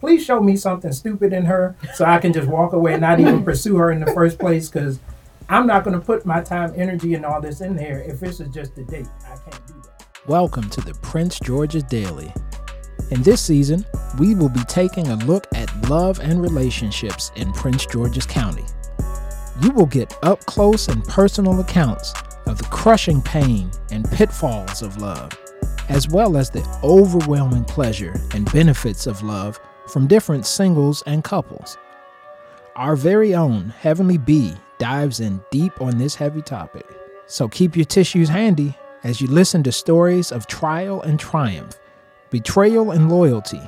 please show me something stupid in her so I can just walk away and not even pursue her in the first place because I'm not going to put my time, energy, and all this in there if this is just a date. I can't do that. Welcome to the Prince George's Daily. In this season, we will be taking a look at love and relationships in Prince George's County. You will get up close and personal accounts of the crushing pain and pitfalls of love, as well as the overwhelming pleasure and benefits of love from different singles and couples. Our very own Heavenly Bee dives in deep on this heavy topic, so keep your tissues handy as you listen to stories of trial and triumph betrayal and loyalty,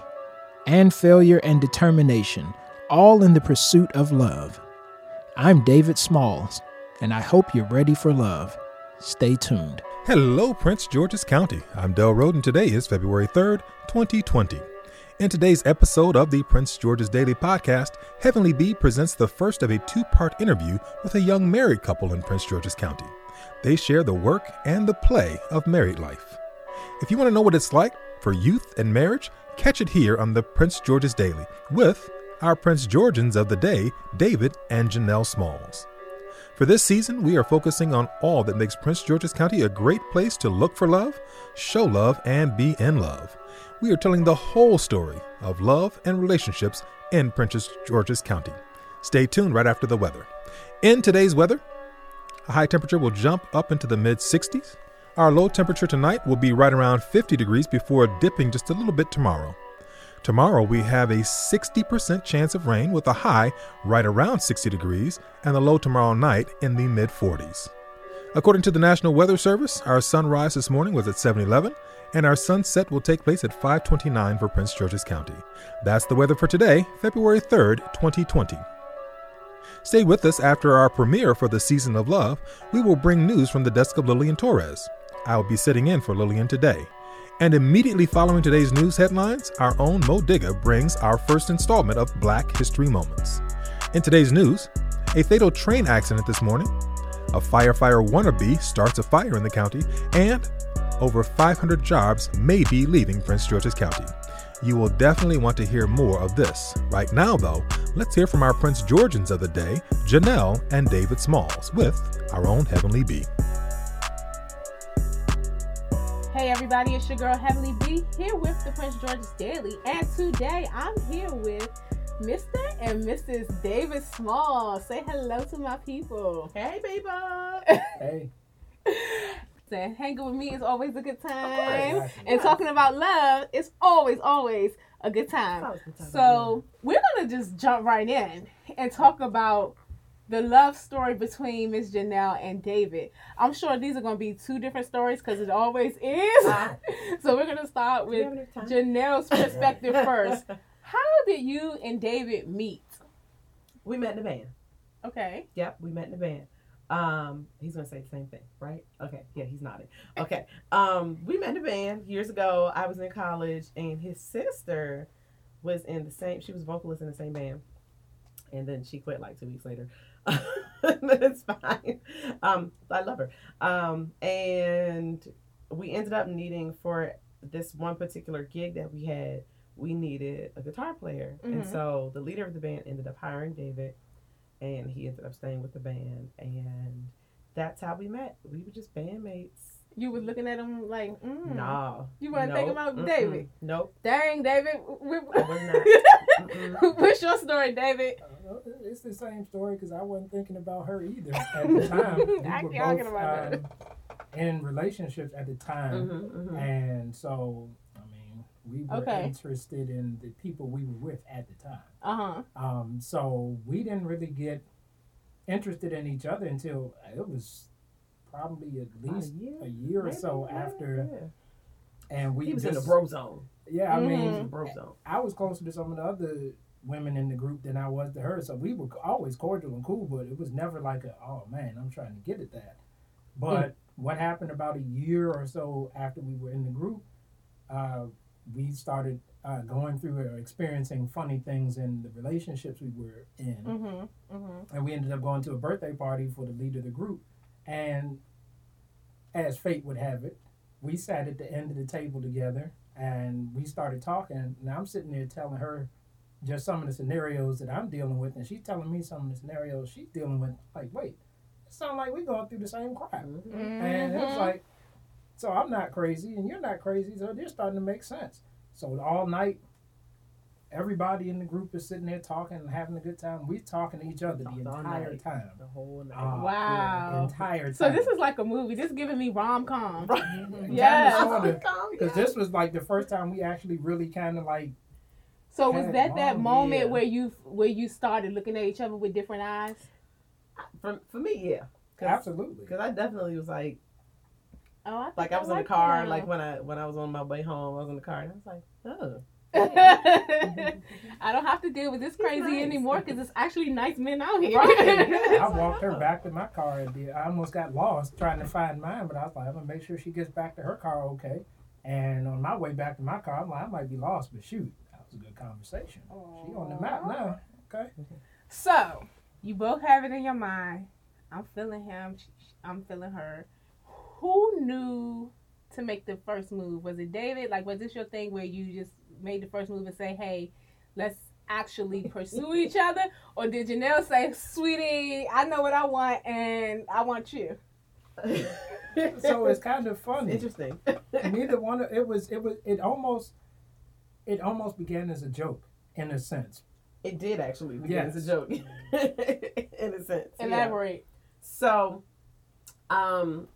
and failure and determination, all in the pursuit of love. I'm David Smalls, and I hope you're ready for love. Stay tuned. Hello, Prince George's County. I'm Del Roden. Today is February 3rd, 2020. In today's episode of the Prince George's Daily Podcast, Heavenly Bee presents the first of a two part interview with a young married couple in Prince George's County. They share the work and the play of married life. If you want to know what it's like for youth and marriage, catch it here on the Prince George's Daily with our Prince Georgians of the day, David and Janelle Smalls. For this season, we are focusing on all that makes Prince George's County a great place to look for love, show love, and be in love. We are telling the whole story of love and relationships in Prince George's County. Stay tuned right after the weather. In today's weather, a high temperature will jump up into the mid 60s. Our low temperature tonight will be right around 50 degrees before dipping just a little bit tomorrow. Tomorrow we have a 60% chance of rain with a high right around 60 degrees and the low tomorrow night in the mid 40s. According to the National Weather Service, our sunrise this morning was at 7:11 and our sunset will take place at 5:29 for Prince George's County. That's the weather for today, February 3rd, 2020. Stay with us after our premiere for the Season of Love. We will bring news from the desk of Lillian Torres. I will be sitting in for Lillian today. And immediately following today's news headlines, our own Mo Digga brings our first installment of Black History Moments. In today's news, a fatal train accident this morning, a firefighter wannabe starts a fire in the county, and over 500 jobs may be leaving Prince George's County. You will definitely want to hear more of this. Right now, though, let's hear from our Prince Georgians of the day, Janelle and David Smalls, with our own Heavenly Bee. Hey everybody, it's your girl Heavenly B here with the Prince George's Daily, and today I'm here with Mr. and Mrs. David Small. Say hello to my people. Hey, baby. Hey, Saying hanging with me is always a good time, course. and talking about love is always, always a good time. Always a good time. So we're gonna just jump right in and talk about the love story between Miss Janelle and David. I'm sure these are gonna be two different stories because it always is. Ah. so we're gonna start with have enough time? Janelle's perspective first. How did you and David meet? we met in the band. Okay. Yep, we met in the band. Um, he's gonna say the same thing, right? Okay, yeah, he's nodding. Okay. Um, we met in the band years ago. I was in college, and his sister was in the same. She was vocalist in the same band, and then she quit like two weeks later. but it's fine. Um, I love her. Um, and we ended up needing for this one particular gig that we had. We needed a guitar player, and Mhm. so the leader of the band ended up hiring David and he ended up staying with the band and that's how we met we were just bandmates You was looking at him like, mm. nah You weren't thinking about mm-mm, David? nope Dang, David. we- I was not. Mm-mm. What's your story, David? Uh, it's the same story because I wasn't thinking about her either at the time. We I were talking both about um, in relationships at the time, Mhm, mhm. and so I mean, we were Okay. interested in the people we were with at the time. Uh huh. Um, so we didn't really get interested in each other until it was probably at About a least year, a year or maybe, so yeah, after, yeah. And we he was just, in the bro zone Yeah, I he was in mean, the bro zone I was closer to some of the other women in the group than I was to her, so we were always cordial and cool, but it was never like a oh man, I'm trying to get at that. But what happened about a year or so after we were in the group, uh, we started uh, going through or experiencing funny things in the relationships we were in Mm-hmm. Mm-hmm. and we ended up going to a birthday party for the leader of the group. And as fate would have it, we sat at the end of the table together and we started talking. And I'm sitting there telling her just some of the scenarios that I'm dealing with, and she's telling me some of the scenarios she's dealing with. Like, wait, it sounds like we're going through the same crap. Mhm. And it was Mhm. like, so I'm not crazy and you're not crazy, so they're starting to make sense. So all night, everybody in the group is sitting there talking and having a good time. We're talking to each other the Talked all entire night. time. The whole night. Uh, Wow. the entire time. So this is like a movie. This is giving me rom com. Right. Yes. Sorta. Because this was like the first time we actually really kind of like, So was Had that that moment yeah. where you where you started looking at each other with different eyes? for, for me, yeah. Cause, absolutely. Cause I definitely was like, Oh, I like I was in the car, that. like when I when I was on my way home, I was in the car, and I was like, oh, I don't have to deal with this He's crazy nice. anymore because it's actually nice men out here. Right. I walked her back to my car and did- I almost got lost trying to find mine, but I was like, I'm gonna make sure she gets back to her car okay. And on my way back to my car, I'm like, I might be lost, but shoot, that was a good conversation. She on the map now. Okay. So you both have it in your mind. I'm feeling him. sh- sh- I'm feeling her. Who knew to make the first move? Was it David? Like, was this your thing where you just made the first move and say, "Hey, let's actually pursue each other," or did Janelle say, "Sweetie, I know what I want, and I want you"? So it's kind of funny. interesting. Neither one. Of, it was. It was. It almost. It almost began as a joke in a sense. It did actually begin as a joke, in a sense. yeah. Elaborate. So, um,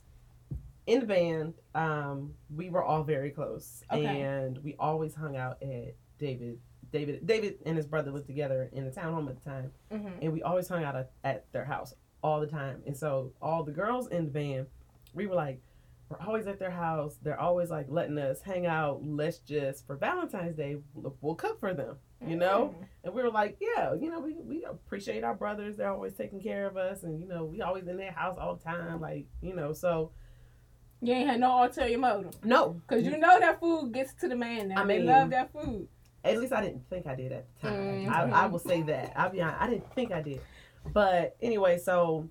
in the band, um, we were all very close, Okay. and we always hung out at David. David, David, and his brother lived together in the townhome at the time, hmm and we always hung out at, at their house all the time. And so, all the girls in the band, we were like, we're always at their house. They're always like letting us hang out. Let's just for Valentine's Day, we'll, we'll cook for them, you know. And we were like, yeah, you know, we, we appreciate our brothers. They're always taking care of us. And, you know, we always in their house all the time. Like, you know, so You ain't had no ulterior motive. no. Cause you know that food gets to the man. Now I they mean- love that food. At least I didn't think I did at the time. Mhm. I, I will say that. I'll be honest. I didn't think I did. But anyway, so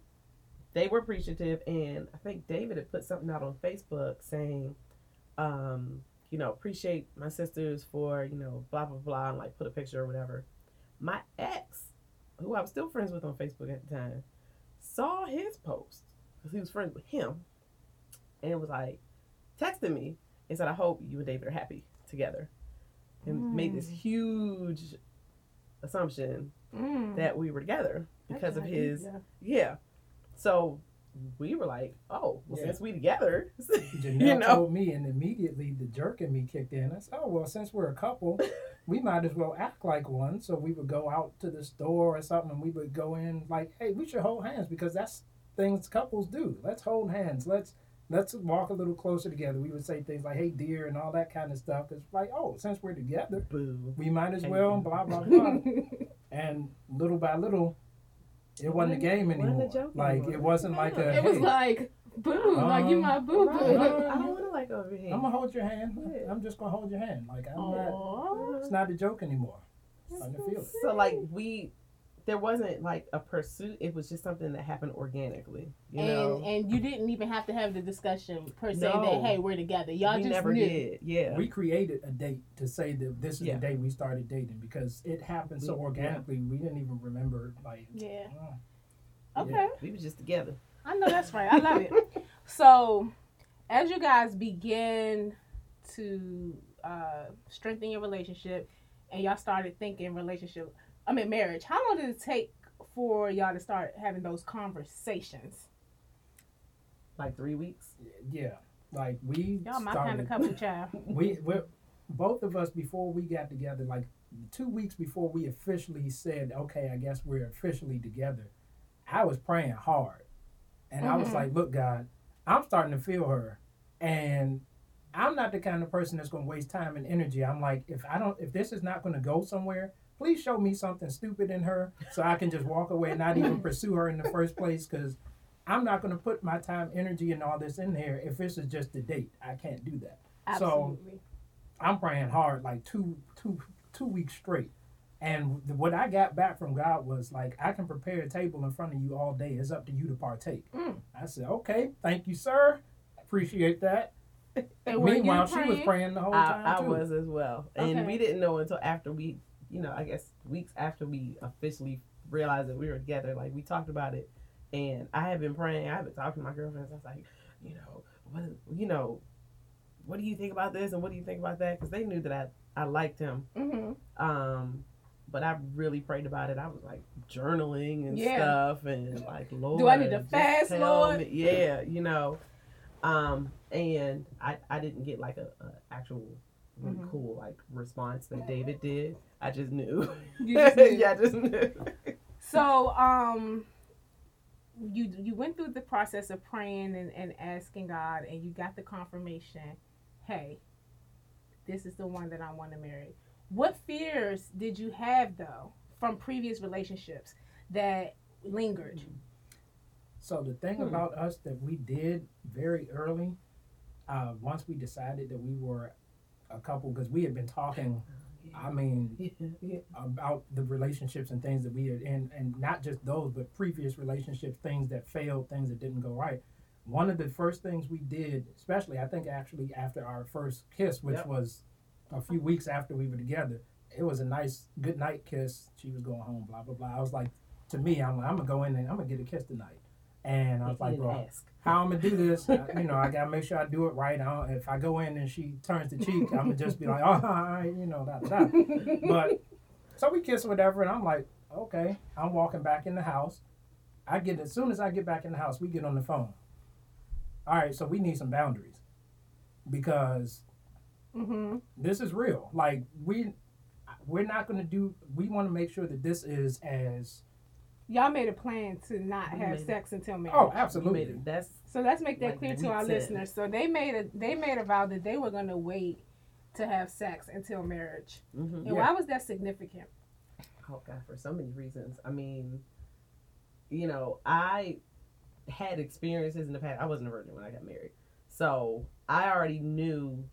they were appreciative. And I think David had put something out on Facebook saying, um, you know, appreciate my sisters for, you know, blah, blah, blah, and like put a picture or whatever. My ex, who I was still friends with on Facebook at the time, saw his post because he was friends with him and was like, texting me and said, I hope you and David are happy together. And made this huge assumption Mm. that we were together because of his, nice. yeah. So we were like, oh, well, Yeah. since we together, Janelle you know, told me, and immediately the jerk in me kicked in. I said, "Oh well, since we're a couple, we might as well act like one." So we would go out to the store or something, and we would go in like, "Hey, we should hold hands because that's things couples do. Let's hold hands. Let's let's walk a little closer together." We would say things like, "Hey, dear," and all that kind of stuff. It's like, oh, since we're together, boo. we might as Hey. well, blah blah blah. and little by little, it wasn't a game Wasn't a anymore. like anymore. it wasn't like a. it was hey, like boo, like you my boo Right. boo. I don't want to like over here. I'm gonna hold your hand. Yeah. I'm just gonna hold your hand. Like I'm not. It's not a joke anymore. Starting to feel it. So like we, there wasn't like a pursuit. It was just something that happened organically. You and know, and you didn't even have to have the discussion per se No. that hey we're together. Y'all we just never knew. did. Yeah. We created a date to say that this is Yeah. the day we started dating because it happened so We- yeah. organically. We didn't even remember. Like, Yeah. oh, Okay. we were just together. I know that's right. I love it. So, as you guys begin to uh, strengthen your relationship, and y'all started thinking relationship, I mean marriage. How long did it take for y'all to start having those conversations? Like three weeks. yeah. Like we Y'all my kind of couple, child. we we both of us before we got together. Like two weeks before we officially said, okay, I guess we're officially together. I was praying hard, and I was Mhm. like, look, God, I'm starting to feel her, and I'm not the kind of person that's going to waste time and energy. I'm like, if I don't, if this is not going to go somewhere, please show me something stupid in her so I can just walk away and not even pursue her in the first place. Because I'm not going to put my time, energy, and all this in here if this is just a date. I can't do that. So- Absolutely. I'm praying hard, like two, two, two weeks straight. And what I got back from God was like, I can prepare a table in front of you all day. It's up to you to partake. Mm. I said, okay, thank you, sir. Appreciate that. And Meanwhile, she was praying? the whole time I, I too. was as well, and Okay. we didn't know until after we you know, I guess weeks after we officially realized that we were together, like we talked about it, and I had been praying. I've been talking to my girlfriends. I was like, you know, what, you know, what do you think about this and what do you think about that? Because they knew that I I liked him. Mm-hmm. Um, but I really prayed about it. I was like journaling and Yeah. stuff, and like, Lord, do I need to fast, Lord? me- Yeah, you know. Um, and I I didn't get like a, a actual really Mhm. cool like response that David did. I just knew. You just knew. yeah, I just knew. So, um, you you went through the process of praying and, and asking God, and you got the confirmation. Hey, this is the one that I want to marry. What fears did you have though from previous relationships that lingered? So the thing Hmm. about us that we did very early, uh, once we decided that we were a couple, because we had been talking. I mean, Yeah, yeah. about the relationships and things that we had and and not just those but previous relationships things that failed things that didn't go right one of the first things we did especially i think actually after our first kiss which Yep. was a few weeks after we were together it was a nice good night kiss she was going home blah blah blah i was like to me i'm like i'm gonna go in and i'm gonna get a kiss tonight and i was like bro ask. how I'm gonna do this. I- you know, I gotta make sure I do it right. I if I go in and she turns the cheek, I'm gonna just be like, oh, all right, you know, da da. da. But so we kiss or whatever, and I'm like, okay. I'm walking back in the house. I get as soon as I get back in the house, we get on the phone. All right, so we need some boundaries because Mm-hmm. this is real. Like we, we're not gonna do. We want to make sure that this is as. Y'all made a plan to not We have made it. sex until marriage. Oh, You made absolutely. it. That's So let's make that Like clear to our said. listeners. So they made a they made a vow that they were gonna wait to have sex until marriage. mhm. And Yeah. why was that significant? oh god for so many reasons i mean you know i had experiences in the past i wasn't a virgin when i got married so i already knew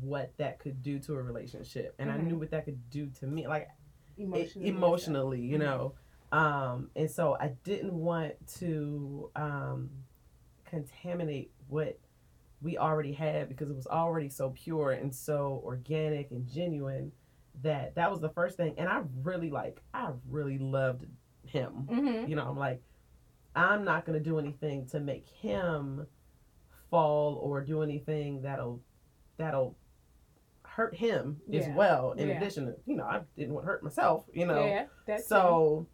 what that could do to a relationship and i Mhm. knew what that could do to me like Emotionally. emotionally you Mhm. know um and so i didn't want to um contaminate what we already had because it was already so pure and so organic and genuine that that was the first thing. And i really like i really loved him. Mm-hmm. you know i'm like i'm not going to do anything to make him fall or do anything that'll that'll hurt him as well in Yeah. addition to you know i didn't want to hurt myself you know? Yeah, that's so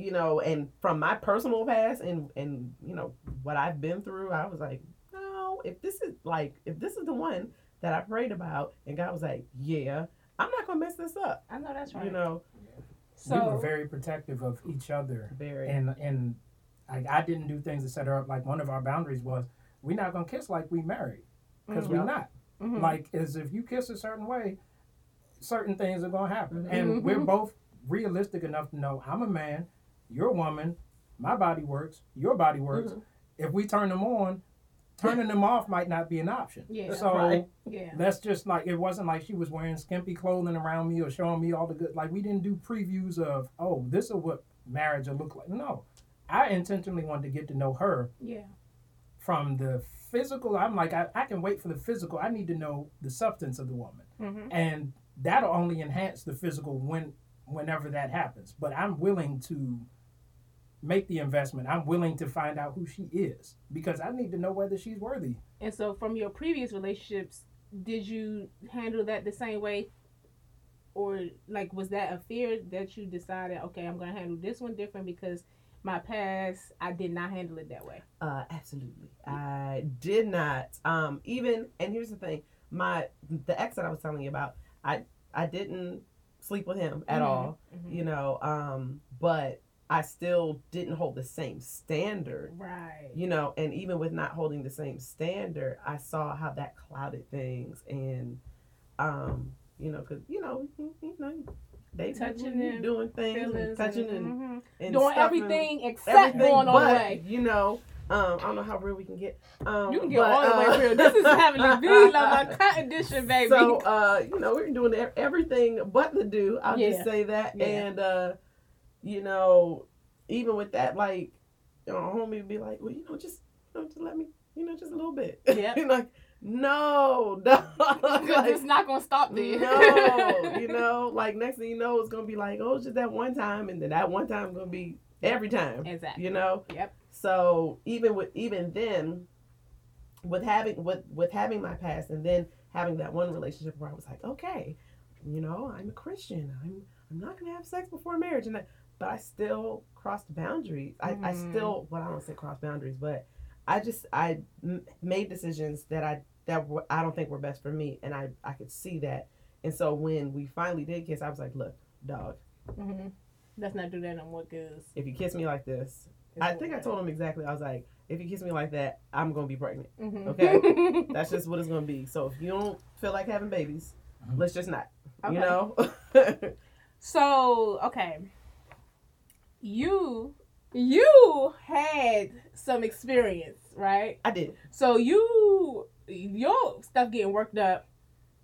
you know and from my personal past and and you know what i've been through i was like no if this is like if this is the one that i prayed about and god was like yeah i'm not gonna mess this up I know that's right. you know so we were very protective of each other very and and I, I didn't do things to set her up. Like one of our boundaries was we're not gonna kiss like we married because Mhm. we're not. mhm. Like as if you kiss a certain way, certain things are gonna happen, Mhm. and we're Mhm. both realistic enough to know I'm a man, you're a woman, my body works, your body works. Mhm. If we turn them on, turning them off might not be an option. Yeah. So. Right. yeah. That's just like it wasn't like she was wearing skimpy clothing around me or showing me all the good. Like we didn't do previews of oh this is what marriage will look like. No, I intentionally wanted to get to know her Yeah. from the physical. I'm like I, I can wait for the physical. I need to know the substance of the woman, Mm-hmm. and that'll only enhance the physical when whenever that happens. But I'm willing to make the investment. I'm willing to find out who she is because I need to know whether she's worthy. And so, from your previous relationships, did you handle that the same way, or like was that a fear that you decided, okay, I'm gonna handle this one different because my past I did not handle it that way. Uh, absolutely. I did not. Um, even and here's the thing, my the ex that I was telling you about, I I didn't sleep with him at Mhm. all. Mhm. You know, um, but I still didn't hold the same standard. Right. You know, and even with not holding the same standard, I saw how that clouded things, and um, you know, because you know, you, you know, they Touching and doing things, and touching and, mhm. and doing stuff and- everything except everything going all the but, way. You know, um, I don't know how real we can get. Um, You can get but, all the uh, way real. This is having to be like a cut edition, baby. So, uh, you know, we're doing everything but the do. I'll Yeah. just say that. Yeah. And, uh, you know, even with that, like, you know, homie would be like, well, you know, just, you know, just let me, you know, just a little bit. Yeah. you like, no, no. Like, it's not gonna stop there. no, you know, like next thing you know, it's gonna be like, oh, it's just that one time, and then that one time gonna be every time. Exactly. You know. Yep. So even with even then, with having with with having my past, and then having that one relationship where I was like, okay, you know, I'm a Christian. I'm I'm not gonna have sex before marriage, and I, but I still crossed boundaries. I, I Mm. still well, I don't say cross boundaries, but I just I m- made decisions that I that were, I don't think were best for me, and I I could see that. And so when we finally did kiss, I was like, look, dog, hmm Let's not do that no more, cause if you kiss me like this, I think I told him exactly. I was like, if you kiss me like that, I'm gonna be pregnant. Mhm. Okay. That's just what it's gonna be. So if you don't feel like having babies, Mhm. let's just not. Okay. You know. So okay, you you had some experience, right? I did. So you your stuff getting worked up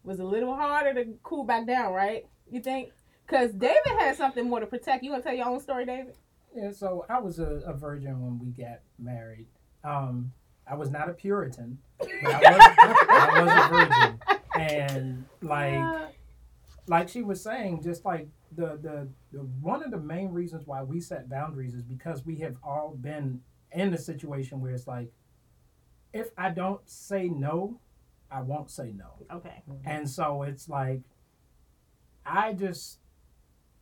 was a little harder to cool back down, right? You think? Because David had something more to protect. You want to tell your own story, David? Yeah, so I was a, a virgin when we got married. Um, I was not a Puritan, but I was, I was a virgin. And like like she was saying, just like the, the the one of the main reasons why we set boundaries is because we have all been in the situation where it's like, if I don't say no, I won't say no. okay. Mm-hmm. And so it's like, I just,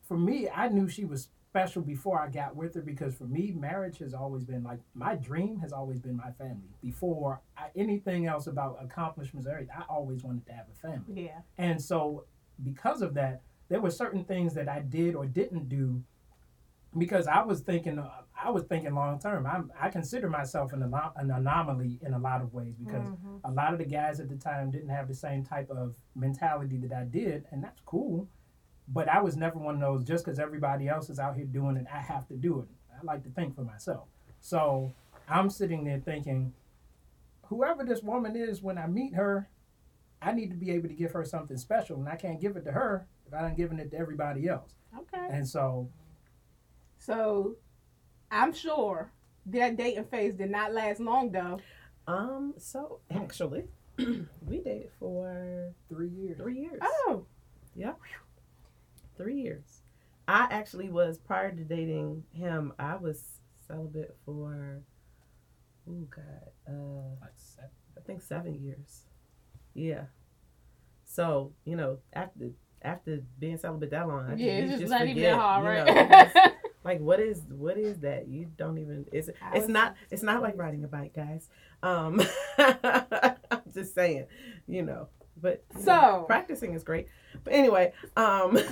for me, I knew she was special before I got with her because for me, marriage has always been like my dream has always been my family. Before I, anything else about accomplishments, or everything, I always wanted to have a family. Yeah. And so, because of that, there were certain things that I did or didn't do because I was thinking, uh, I was thinking long term. I'm, I consider myself an, an anomaly in a lot of ways because Mhm. a lot of the guys at the time didn't have the same type of mentality that I did, and that's cool. But I was never one of those just because everybody else is out here doing it, I have to do it. I like to think for myself. So I'm sitting there thinking, whoever this woman is, when I meet her, I need to be able to give her something special, and I can't give it to her if I done given it to everybody else. Okay. And so, So, I'm sure that dating phase did not last long, though. Um. So actually, we dated for three years. three years. Oh. Three years. I actually was prior to dating him. I was celibate for. Oh God. Uh. Like seven. I think seven years. Yeah. So you know, after after being celibate that long, I Yeah, it's just just not even forget, that hard, right? know, you just- like what is what is that? You don't even. It's I it's not it's not like riding a bike, guys. Um, I'm just saying, you know. But you know, So- practicing is great. But anyway, um.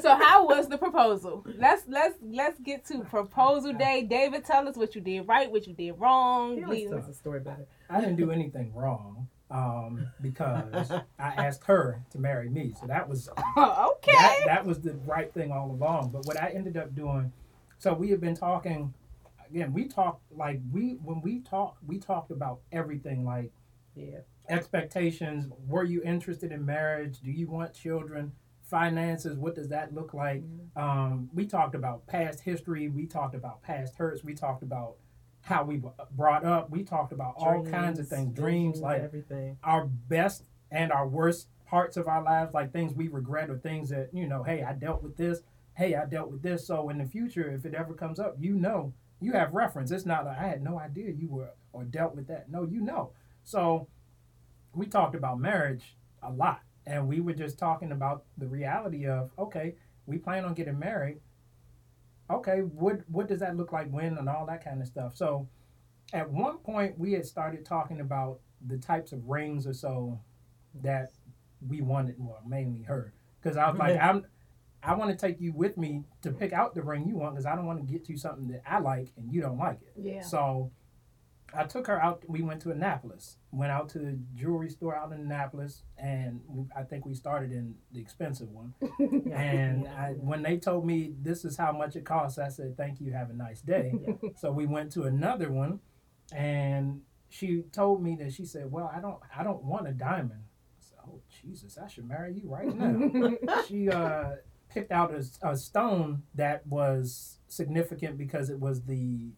so how was the proposal? Let's let's let's get to proposal day. David, tell us what you did right, what you did wrong. He always Leave- tells the story better. I didn't do anything wrong um, because I asked her to marry me. So that was okay. that, that was the right thing all along. But what I ended up doing, so we had been talking. Again, we talked like we when we talked, we talked about everything like Yeah. expectations. Were you interested in marriage? Do you want children? Finances. What does that look like? Um, we talked about past history. We talked about past hurts. We talked about how we were brought up. We talked about all kinds of things, dreams, like everything. our best and our worst parts of our lives, like things we regret or things that, you know, hey, I dealt with this. Hey, I dealt with this. So in the future, if it ever comes up, you know, you have reference. It's not like I had no idea you were or dealt with that. No, you know. So we talked about marriage a lot. And we were just talking about the reality of, okay, we plan on getting married. Okay, what what does that look like when and all that kind of stuff. So at one point we had started talking about the types of rings or so that we wanted, well, mainly her, because I was like, I'm, I want to take you with me to pick out the ring you want, because I don't want to get you something that I like and you don't like it. Yeah. So I took her out. We went to Annapolis. Went out to the jewelry store out in Annapolis, and we, I think we started in the expensive one. And I, when they told me this is how much it costs, I said, "Thank you. Have a nice day." so we went to another one, and she told me that she said, "Well, I don't, I don't want a diamond." I said, "Oh Jesus, I should marry you right now." she uh, picked out a, a stone that was significant because it was the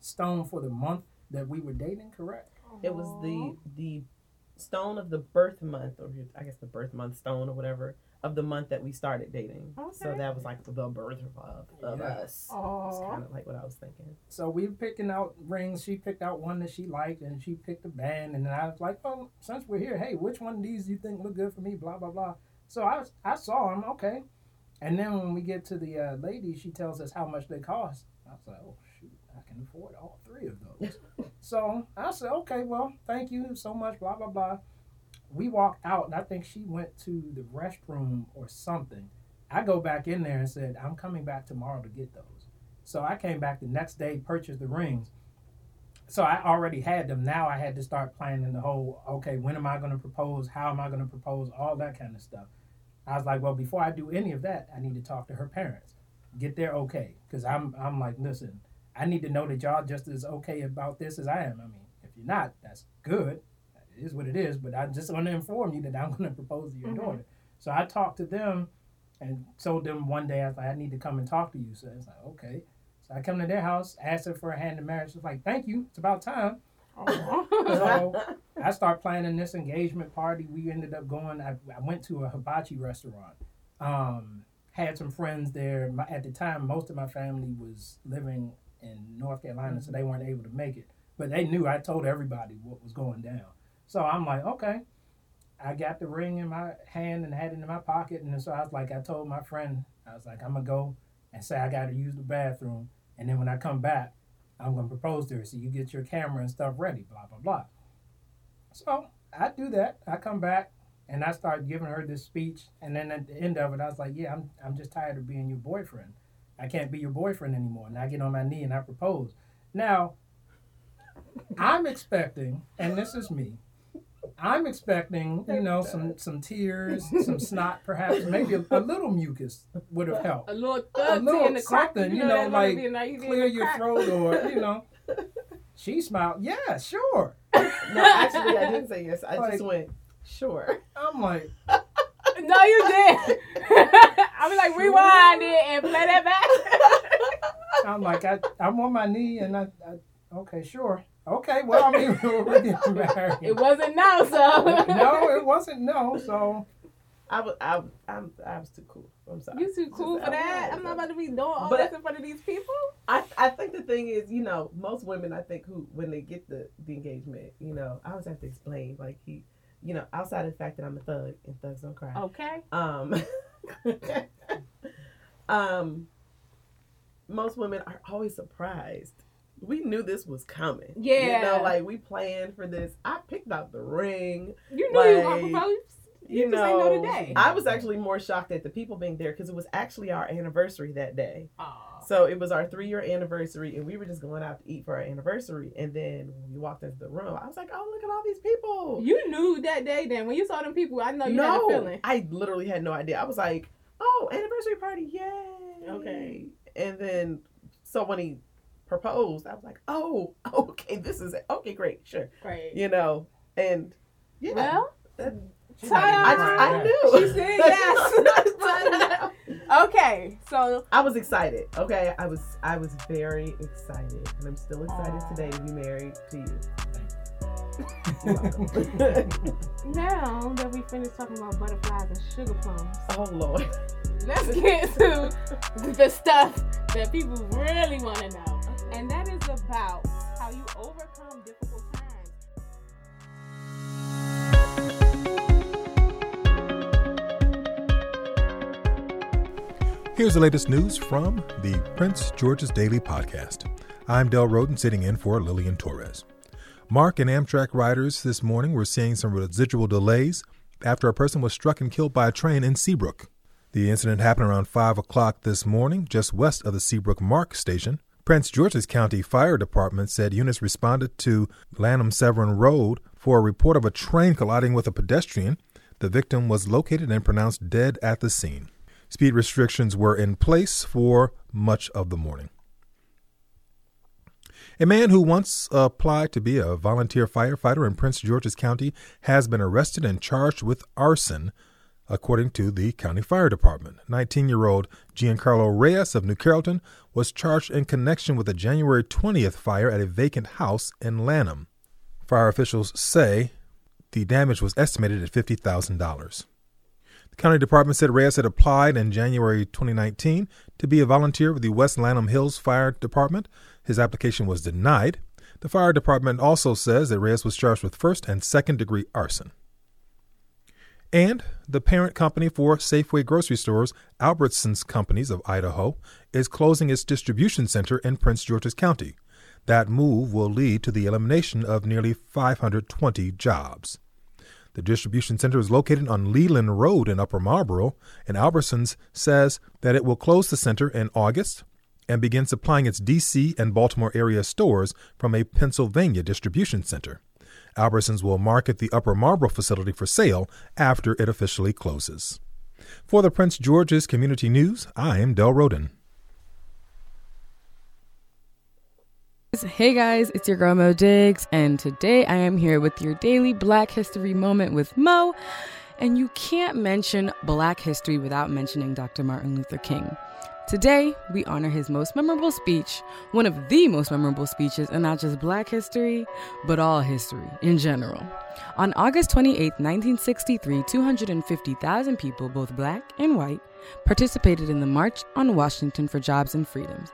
stone for the month that we were dating. Correct? It was the the stone of the birth month, or I guess the birth month stone or whatever of the month that we started dating. Okay. So that was like the birth of, of Yeah. us. It's Aw. kind of like what I was thinking. So we were picking out rings. She picked out one that she liked, and she picked a band. And then I was like, "Oh, since we're here, hey, which one of these do you think look good for me?" Blah blah blah. So I was, I saw them, okay. And then when we get to the uh, lady, she tells us how much they cost. I was like, "Oh shoot, I can afford all three of those." So I said, "Okay, well, thank you so much." Blah blah blah. We walked out, and I think she went to the restroom or something. I go back in there and said, "I'm coming back tomorrow to get those." So I came back the next day, purchased the rings. So I already had them. Now I had to start planning the whole, okay, when am I going to propose? How am I going to propose? All that kind of stuff. I was like, well, before I do any of that, I need to talk to her parents, get their okay. Because I'm, I'm like, listen, I need to know that y'all just as okay about this as I am. I mean, if you're not, that's good. It is what it is. But I just want to inform you that I'm going to propose to your Mhm. daughter. So I talked to them and told them one day, I was like, I need to come and talk to you. So it's like, okay. So I come to their house, asked her for a hand in marriage. She's like, thank you. It's about time. So I start planning this engagement party. We ended up going. I, I went to a hibachi restaurant. Um, had some friends there. My, at the time, most of my family was living in North Carolina, so mm-hmm. they weren't able to make it. But they knew. I told everybody what was going down. So I'm like, okay. I got the ring in my hand and had it in my pocket, and so I was like, I told my friend, I was like, I'm gonna go and say I got to use the bathroom, and then when I come back, I'm gonna propose to her. So you get your camera and stuff ready, blah blah blah. So I do that. I come back and I start giving her this speech, and then at the end of it, I was like, "Yeah, I'm I'm just tired of being your boyfriend. I can't be your boyfriend anymore." And I get on my knee and I propose. Now, I'm expecting, and this is me. I'm expecting, you know, some some tears, some snot, perhaps maybe a, a little mucus would have helped A little a thug little in the something, you know, know, that might like be a nice- in clear your throat or you know. She smiled. Yeah, sure. no, actually, I didn't say yes. I Like- just went, sure. I'm like, No, you did. I be like, rewind it and play that back. I'm like, I, I'm on my knee, and I, I okay, sure, okay. Well, I mean, we're getting married. It wasn't no, so. no, it wasn't. No, so I was, I, was- I'm, I was too cool. I'm sorry. You too cool for that? I'm not about to be doing all But- this in front of these people. I, I think the thing is, you know, most women, I think, who when they get the the engagement, you know, I always have to explain, like he, you know, outside of the fact that I'm a thug and thugs don't cry. Okay. Um, um, most women are always surprised. We knew this was coming. you Yeah. know, like we planned for this. I picked out the ring. You knew you Like, gonna propose. You, You ain't know. I was actually more shocked at the people being there because it was actually our anniversary that day. Aw. So it was our three year anniversary, and we were just going out to eat for our anniversary. And then when we walked into the room, I was like, "Oh, look at all these people!" You knew that day then. When you saw them people, I know you had a feeling. I literally had no idea. I was like, "Oh, anniversary party, yay!" Okay. And then, so when he proposed, I was like, "Oh, okay, this is it. Okay, great, sure." Great. You know, and yeah, Well, that- She Ty- not even I, I knew. She said yes. okay, so I was excited. Okay, I was I was very excited, and I'm still excited Aw. today to be married to you. Thank You're welcome. now that we finished talking about butterflies and sugar plums, oh Lord. let's get to the stuff that people really want to know. And that is about how you overcome difficult Here's the latest news from the Prince George's Daily Podcast. I'm Del Roden sitting in for Lillian Torres. MARC and Amtrak riders this morning were seeing some residual delays after a person was struck and killed by a train in Seabrook. The incident happened around 5 o'clock this morning, just west of the Seabrook MARC station. Prince George's County Fire Department said units responded to Lanham Severn Road for a report of a train colliding with a pedestrian. The victim was located and pronounced dead at the scene. Speed restrictions were in place for much of the morning. A man who once applied to be a volunteer firefighter in Prince George's County has been arrested and charged with arson, according to the county fire department. 19 year old Giancarlo Reyes of New Carrollton was charged in connection with a January 20th fire at a vacant house in Lanham. Fire officials say The damage was estimated at $50,000. County department said Reyes had applied in January 2019 to be a volunteer with the West Lanham Hills Fire Department. His application was denied. The fire department also says that Reyes was charged with first and second degree arson. And the parent company for Safeway grocery stores, Albertsons Companies of Idaho, is closing its distribution center in Prince George's County. That move will lead to the elimination of nearly 520 jobs. The distribution center is located on Leland Road in Upper Marlboro, and Albertsons says that it will close the center in August and begin supplying its D.C. and Baltimore area stores from a Pennsylvania distribution center. Albertsons will market the Upper Marlboro facility for sale after it officially closes. For the Prince George's Community News, I am Del Roden. Hey guys, it's your girl Mo Diggs, and today I am here with your daily Black History moment with Mo. And you can't mention Black history without mentioning Dr. Martin Luther King. Today, we honor his most memorable speech, one of the most memorable speeches in not just black history, but all history in general. On August 28, 1963, 250,000 people, both black and white, participated in the March on Washington for Jobs and Freedoms,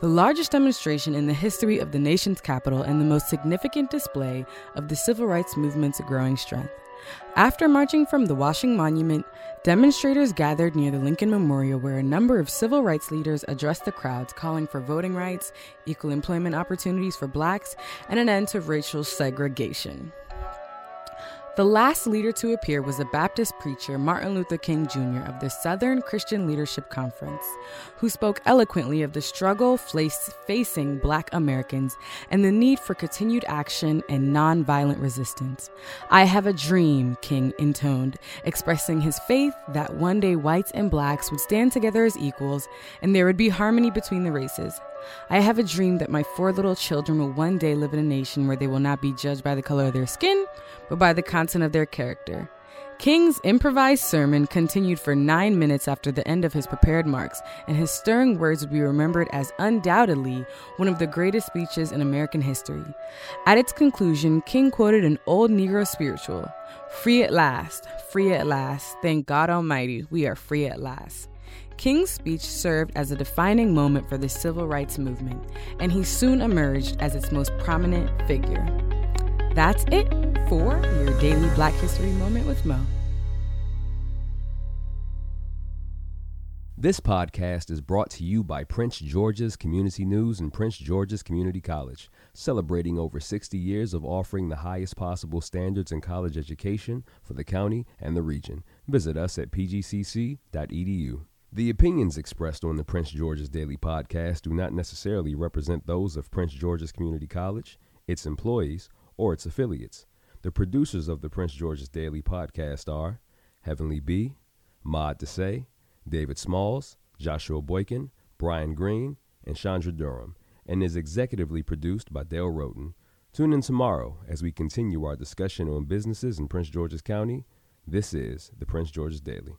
the largest demonstration in the history of the nation's capital and the most significant display of the civil rights movement's growing strength. After marching from the Washington Monument, demonstrators gathered near the Lincoln Memorial where a number of civil rights leaders addressed the crowds, calling for voting rights, equal employment opportunities for blacks, and an end to racial segregation. The last leader to appear was the Baptist preacher Martin Luther King Jr. of the Southern Christian Leadership Conference, who spoke eloquently of the struggle facing black Americans and the need for continued action and nonviolent resistance. I have a dream, King intoned, expressing his faith that one day whites and blacks would stand together as equals and there would be harmony between the races. I have a dream that my four little children will one day live in a nation where they will not be judged by the color of their skin, but by the content of their character. King's improvised sermon continued for nine minutes after the end of his prepared marks, and his stirring words would be remembered as undoubtedly one of the greatest speeches in American history. At its conclusion, King quoted an old Negro spiritual Free at last, free at last, thank God Almighty, we are free at last. King's speech served as a defining moment for the civil rights movement, and he soon emerged as its most prominent figure. That's it for your daily Black History Moment with Mo. This podcast is brought to you by Prince George's Community News and Prince George's Community College, celebrating over 60 years of offering the highest possible standards in college education for the county and the region. Visit us at pgcc.edu. The opinions expressed on the Prince George's Daily Podcast do not necessarily represent those of Prince George's Community College, its employees, or its affiliates. The producers of the Prince George's Daily Podcast are Heavenly B, Maud Desay, David Smalls, Joshua Boykin, Brian Green, and Chandra Durham, and is executively produced by Dale Roten. Tune in tomorrow as we continue our discussion on businesses in Prince George's County. This is the Prince George's Daily.